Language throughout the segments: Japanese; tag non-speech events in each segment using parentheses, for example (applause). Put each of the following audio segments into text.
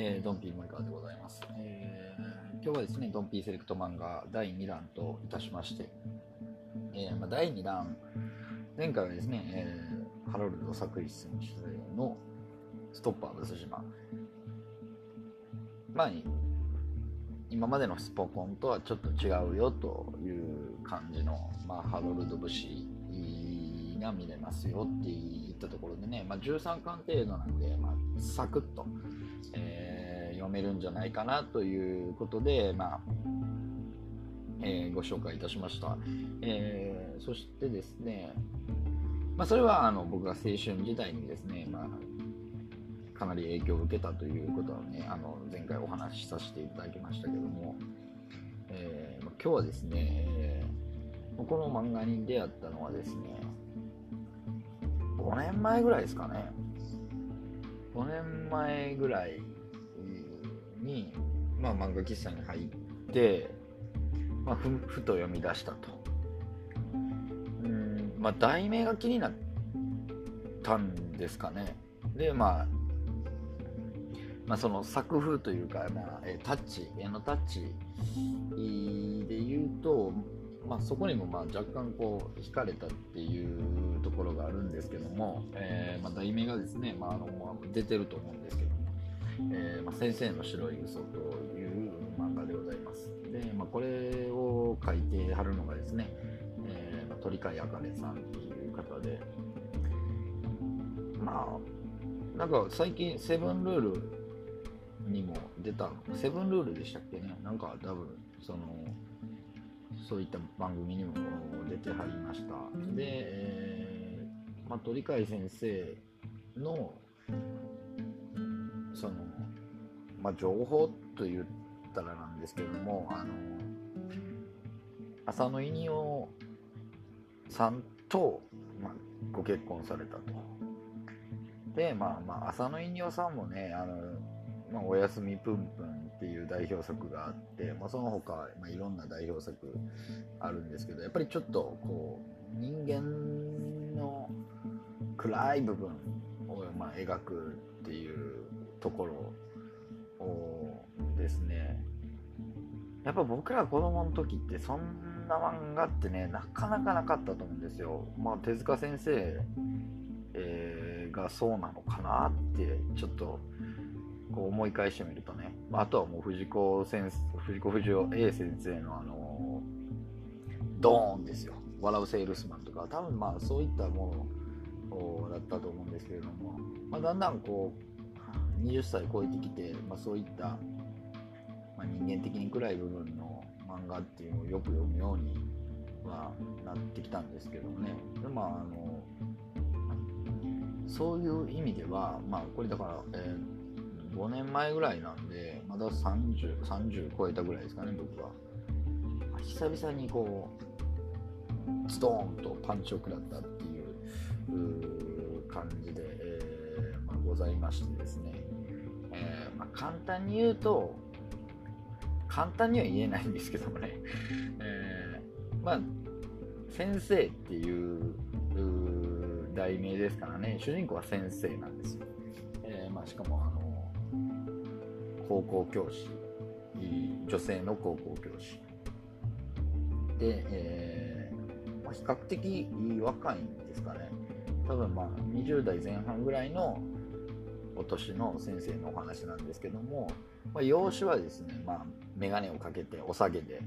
えー、ドンピー森川でございます、えー、今日はですね、ドンピーセレクト漫画第2弾といたしまして、えーまあ、第2弾、前回はですね、えー、ハロルド・サクリス選手のストッパーブス島。まあ、今までのスポコンとはちょっと違うよという感じの、まあ、ハロルド節が見れますよって言ったところでね、まあ、13巻程度なんで、まあ、サクッと、えー、読めるんじゃないかなということで、まあえー、ご紹介いたしました、えー、そしてですね、まあ、それはあの僕が青春時代にですね、まあ、かなり影響を受けたということはねあの前回お話しさせていただきましたけども、えー、今日はですねこの漫画に出会ったのはですね5年前ぐらいですかね。5年前ぐらいに、まあ、漫画喫茶に入って、まあ、ふふと読み出したと。うんまあ題名が気になったんですかね。でまあまあ、その作風というか、まあ、タッチ絵のタッチで言うと、まあ、そこにもまあ若干こう惹かれたっていうところがあるんですけども、えー、まあ題名がですね、まあ、あの出てると思うんですけども、えーまあ、先生の白い嘘という漫画でございます。で、まあ、これを書いてはるのがですね、えーまあ、鳥飼あかねさんっていう方でまあなんか最近セブンルールにも出たセブンルールでしたっけね？なんか多分そのそういった番組にも出てはりました。で、えー、まあ、鳥飼先生の、その、まあ、情報と言ったらなんですけども、あの、浅野稲夫さんと、まあ、ご結婚されたと。で、まあまあ、浅野稲夫さんもね、あの、まあ、おやすみぷんぷんっていう代表作があって、まあ、その他、まあ、いろんな代表作あるんですけどやっぱりちょっとこう人間の暗い部分を、ま、描くっていうところをですねやっぱ僕ら子供の時ってそんな漫画ってねなかなかなかったと思うんですよ。まあ、手塚先生、えー、がそうなのかなってちょっとこう思い返してみるとね、あとはもう藤子先生、藤子不二雄 A 先生のあのドーンですよ。笑うセールスマンとか、多分まあそういったものだったと思うんですけれども、まあ、だんだんこう、20歳超えてきて、まあ、そういった、まあ、人間的に暗い部分の漫画っていうのをよく読むようにはなってきたんですけどね。でまああのそういう意味では、まあ、これだから、えー5年前ぐらいなんで、まだ30、30超えたぐらいですかね、僕は。久々にこう、ズドーンとパンチを食らったっていう感じで、えー、まあ、ございましてですね、えー、まあ、簡単に言うと、簡単には言えないんですけどもね、(laughs) えー、まあ、先生っていう題名ですからね、主人公は先生なんですよ。えー、まあ、しかもあの高校教師。女性の高校教師。で、えーまあ、比較的若いんですかね。多分まあ20代前半ぐらいのお年の先生のお話なんですけども、まあ、養子はですね、まあ、眼鏡をかけてお下げで。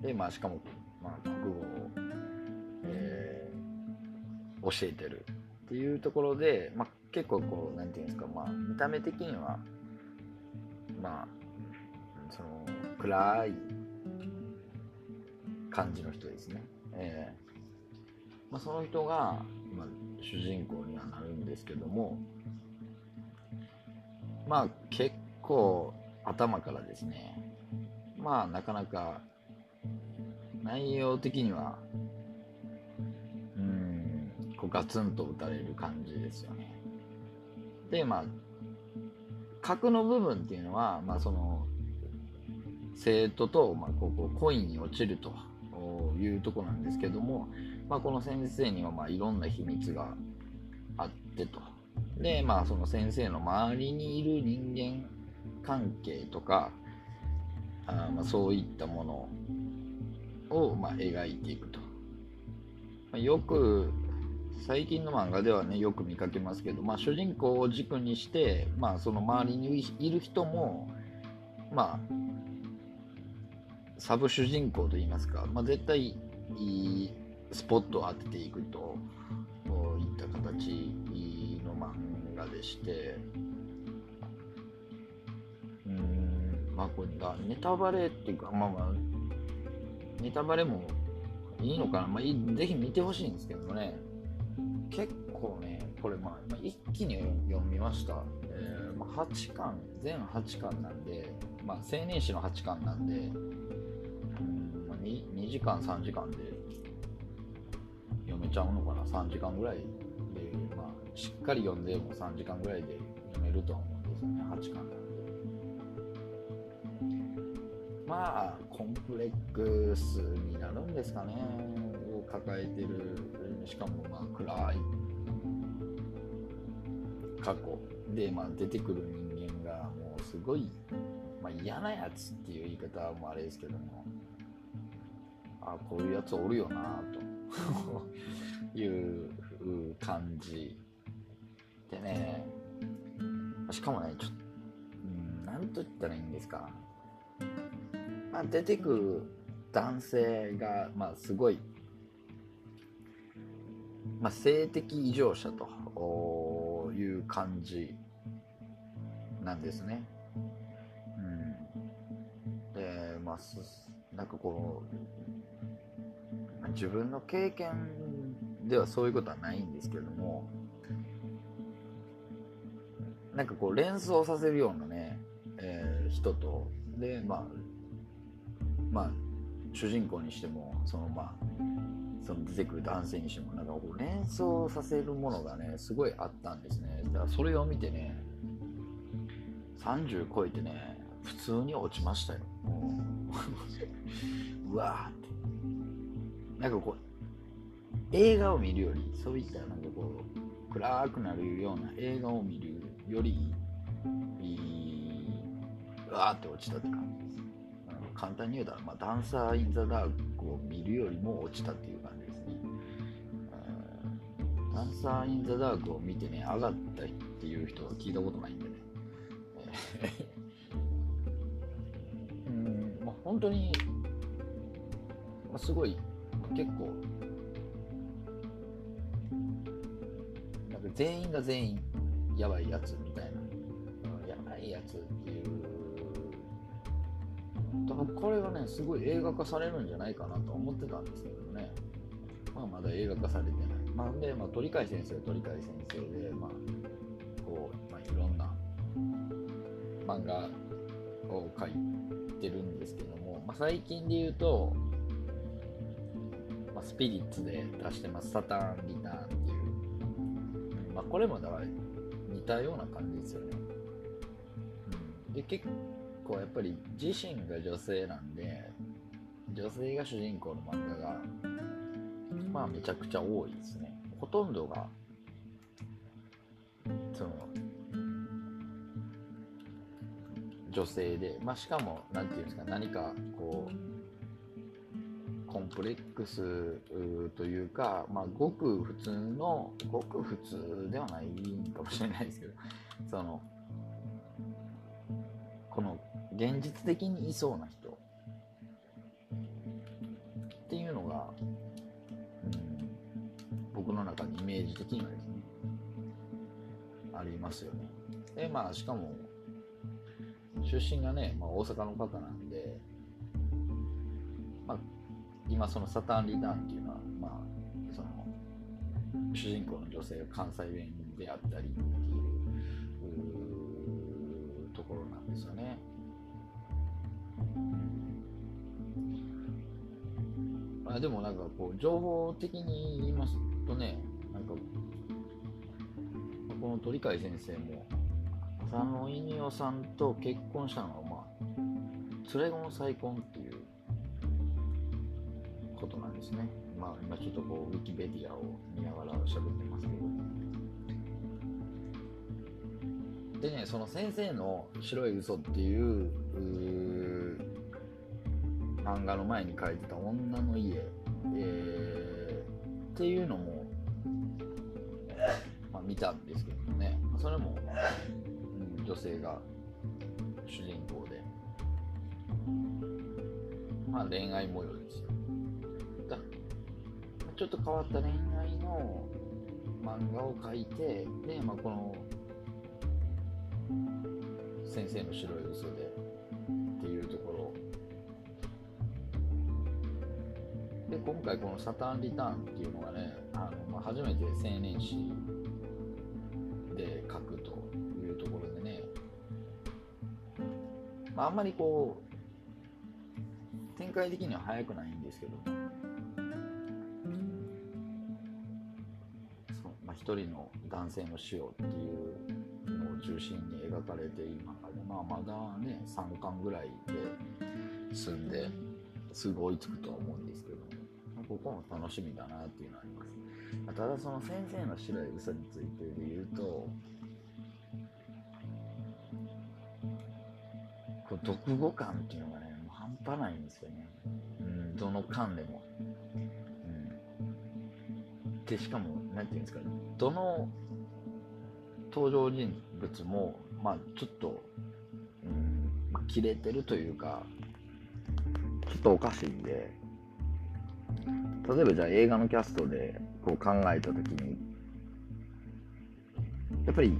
で、まあ、しかも、まあ、国語を、えー、教えてるっていうところで、まあ、結構こう何て言うんですか、まあ、見た目的にはまあその暗い感じの人ですね、えーまあ、その人が、まあ、主人公にはなるんですけどもまあ結構頭からですねまあなかなか内容的にはうんこうガツンと打たれる感じですよね。でまあ核の部分っていうのは、まあ、その生徒と、まあ、ここコインに落ちるというとこなんですけども、まあ、この先生にはまあいろんな秘密があってと。でまあその先生の周りにいる人間関係とかあまあそういったものを、まあ、描いていくと、まあ、よく最近の漫画ではねよく見かけますけど、まあ、主人公を軸にして、まあ、その周りにいる人もまあサブ主人公といいますか、まあ、絶対いいスポットを当てていくといった形の漫画でしてうんまあこれだネタバレっていうかまあまあネタバレもいいのかな、まあ、ぜひ見てほしいんですけどね。結構ねこれまあ一気に読みました、えーまあ、8巻全8巻なんでまあ青年誌の8巻なんでうん、まあ、2, 2時間3時間で読めちゃうのかな？3時間ぐらいで、まあ、しっかり読んでも3時間ぐらいで読めるとは思うんですよね8巻なんで。まあコンプレックスになるんですかね。を抱えてるしかもまあ暗い。過去。で、まあ、出てくる人間がもうすごい、まあ、嫌なやつっていう言い方もあれですけども。あこういうやつおるよなと。(laughs) いう感じ。でね。しかもねちょっと何と言ったらいいんですか、まあ、出てくる男性が、まあ、すごい、まあ、性的異常者という感じなんですね。うん、でまあなんかこう自分の経験ではそういうことはないんですけどもなんかこう連想させるようなね、えー、人とでまあまあ主人公にしてもそのまあその出てくる男性にしてもなんかこう連想させるものがねすごいあったんですね。だからそれを見てね30超えてね普通に落ちましたよ。うわーって。なんかこう映画を見るよりそういったなんかこう暗くなるような映画を見るよりうわーって落ちたって感じ。簡単に言うたら、まあ、ダンサー・イン・ザ・ダークを見るよりも落ちたっていう感じですね。ダンサー・イン・ザ・ダークを見てね、上がったっていう人は聞いたことないんでね。(laughs) うん、まあ、本当に、まあ、すごい、結構、なんか全員が全員、やばいやつみたいな、やばいやつっていう多分これがねすごい映画化されるんじゃないかなと思ってたんですけどね。まあまだ映画化されてない。まあで、まあ、鳥飼先生鳥飼先生でまあこう、まあ、いろんな漫画を描いてるんですけども、まあ、最近で言うと、まあ、スピリッツで出してますサターンリターンっていう、まあ、これもだから似たような感じですよね、うん、で結構やっぱり自身が女性なんで女性が主人公の漫画がまあめちゃくちゃ多いですね。ほとんどがその女性で、まあ、しかも何て言うんですか何かこうコンプレックスというか、まあ、ごく普通のごく普通ではないかもしれないですけどその現実的にいそうな人っていうのが、うん、僕の中にイメージ的にはですねありますよねでまあしかも出身がね、まあ、大阪の方なんで、まあ、今そのサターンリターっていうのは、まあ、その主人公の女性が関西弁であったりっていうところなんですよね。あでもなんかこう情報的に言いますとねなんかこの鳥飼先生も佐野稲代さんと結婚したのはまあ連れ子の再婚っていうことなんですね。まあ今ちょっとこうウィキペディアを見ながら喋ってますけど。でねその先生の「白い嘘っていう漫画の前に書いてた「女の家」えー、っていうのも、まあ、見たんですけどね。それも、うん、女性が主人公で。まあ恋愛模様ですよ。だちょっと変わった恋愛の漫画を描いてで、まあ、この先生の白い嘘でっていうところ。で今回この「サタン・リターン」っていうのがねあの、まあ、初めて青年誌で書くというところでね、まあ、あんまりこう展開的には早くないんですけど。まあ、一人の男性の死をっていう中心に描かれている中で、まあ、まだね3巻ぐらいで済んですぐ追いつくとは思うんですけども。ここも楽しみだなっていうのはあります。ただその先生の白い嘘についてで言うとこう読後感っていうのがねもう半端ないんですよね。うんどの巻でも。うん。でしかも何て言うんですかどの登場人物もまあちょっとうん切れてるというかちょっとおかしいんで例えばじゃあ映画のキャストでこう考えた時にやっぱり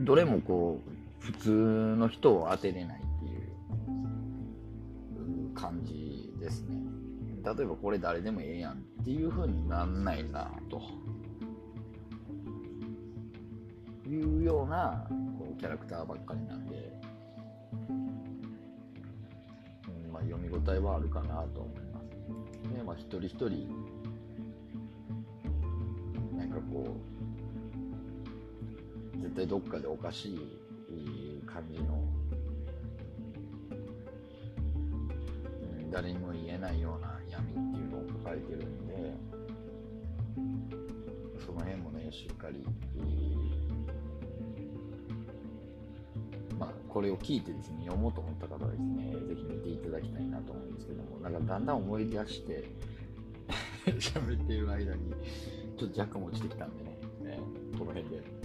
どれもこう普通の人を当てれないっていう感じですね。例えばこれ誰でもええやんっていう風になんないなと。いうようなこうキャラクターばっかりなんで、うんまあ、読み応えはあるかなと思います。ね、まあ、一人一人、なんかこう、絶対どっかでおかしい感じの、うん、誰にも言えないような闇っていうのを抱えてるんで、その辺もね、しっかり、まあ、これを聞いてですね、読もうと思った方はですね、是非見ていただきたいなと思うんですけども、なんかだんだん思い出して (laughs) 喋っている間に、ちょっと若干落ちてきたんでね、ねこの辺で。